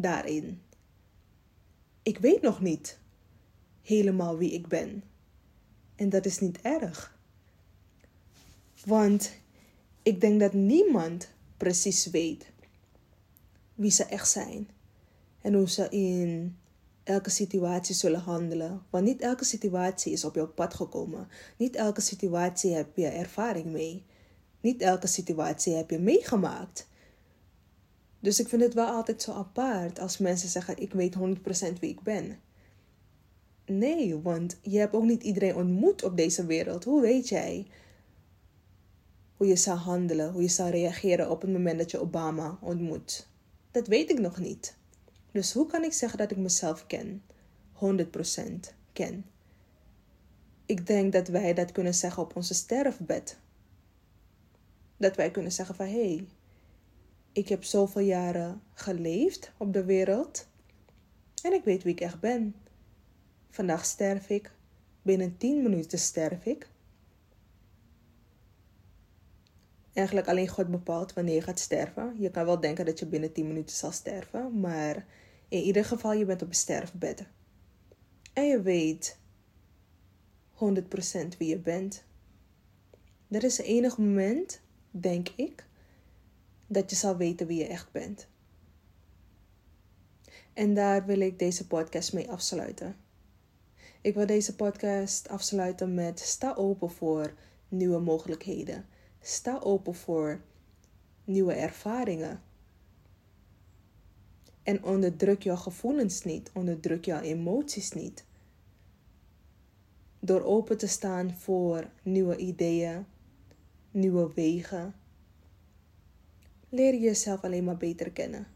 daarin. Ik weet nog niet helemaal wie ik ben. En dat is niet erg. Want ik denk dat niemand precies weet wie ze echt zijn en hoe ze in elke situatie zullen handelen. Want niet elke situatie is op jouw pad gekomen. Niet elke situatie heb je ervaring mee. Niet elke situatie heb je meegemaakt. Dus ik vind het wel altijd zo apart als mensen zeggen: Ik weet 100% wie ik ben. Nee, want je hebt ook niet iedereen ontmoet op deze wereld. Hoe weet jij hoe je zou handelen, hoe je zou reageren op het moment dat je Obama ontmoet? Dat weet ik nog niet. Dus hoe kan ik zeggen dat ik mezelf ken? 100% ken. Ik denk dat wij dat kunnen zeggen op onze sterfbed. Dat wij kunnen zeggen van hé, hey, ik heb zoveel jaren geleefd op de wereld en ik weet wie ik echt ben. Vandaag sterf ik, binnen 10 minuten sterf ik. Eigenlijk alleen God bepaalt wanneer je gaat sterven. Je kan wel denken dat je binnen 10 minuten zal sterven, maar in ieder geval je bent op een sterfbed. En je weet 100% wie je bent. Dat is het enige moment, denk ik, dat je zal weten wie je echt bent. En daar wil ik deze podcast mee afsluiten. Ik wil deze podcast afsluiten met sta open voor nieuwe mogelijkheden. Sta open voor nieuwe ervaringen. En onderdruk jouw gevoelens niet, onderdruk jouw emoties niet. Door open te staan voor nieuwe ideeën, nieuwe wegen, leer je jezelf alleen maar beter kennen.